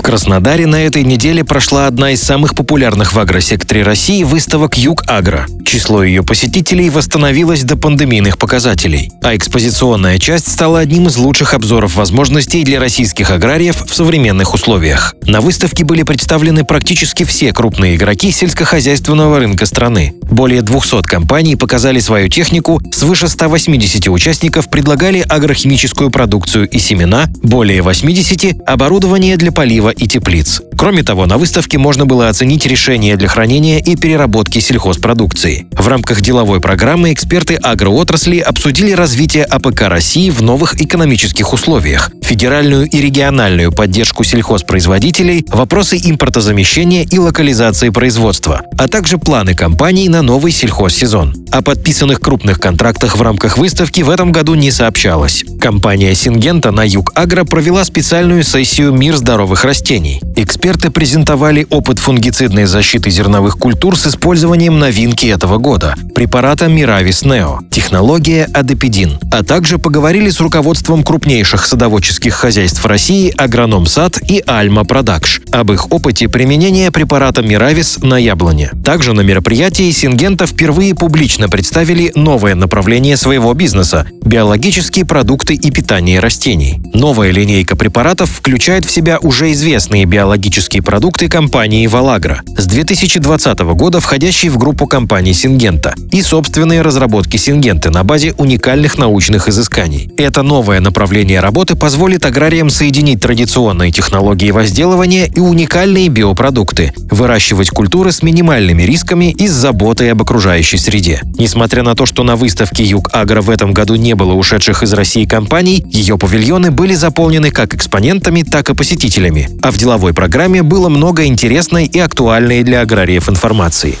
В Краснодаре на этой неделе прошла одна из самых популярных в агросекторе России выставок «Юг Агро». Число ее посетителей восстановилось до пандемийных показателей, а экспозиционная часть стала одним из лучших обзоров возможностей для российских аграриев в современных условиях. На выставке были представлены практически все крупные игроки сельскохозяйственного рынка страны. Более 200 компаний показали свою технику, свыше 180 участников предлагали агрохимическую продукцию и семена, более 80 – оборудование для полива и теплиц. Кроме того, на выставке можно было оценить решения для хранения и переработки сельхозпродукции. В рамках деловой программы эксперты агроотрасли обсудили развитие АПК России в новых экономических условиях, федеральную и региональную поддержку сельхозпроизводителей, вопросы импортозамещения и локализации производства, а также планы компаний на новый сельхозсезон. О подписанных крупных контрактах в рамках выставки в этом году не сообщалось. Компания Сингента на ЮГАГРО провела специальную сессию «Мир здоровых растений». Эксперты презентовали опыт фунгицидной защиты зерновых культур с использованием новинки этого года – препарата Miravis Neo, технология Адепидин, а также поговорили с руководством крупнейших садоводческих хозяйств России Агроном Сад и Альма Продакшн об их опыте применения препарата Miravis на яблоне. Также на мероприятии Сингента впервые публично представили новое направление своего бизнеса – биологические продукты и питание растений. Новая линейка препаратов включает в себя уже известные биологические продукты компании «Валагра» с 2020 года входящие в группу компаний Сингента и собственные разработки Сингенты на базе уникальных научных изысканий. Это новое направление работы позволит аграриям соединить традиционные технологии возделывания и уникальные биопродукты, выращивать культуры с минимальными рисками и с заботой об окружающей среде. Несмотря на то, что на выставке Юг Агро в этом году не было ушедших из России компаний, ее павильоны были заполнены как экспонентами, так и посетителями. А в деловой программе было много интересной и актуальной для аграриев информации.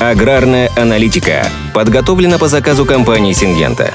Аграрная аналитика подготовлена по заказу компании «Сингента».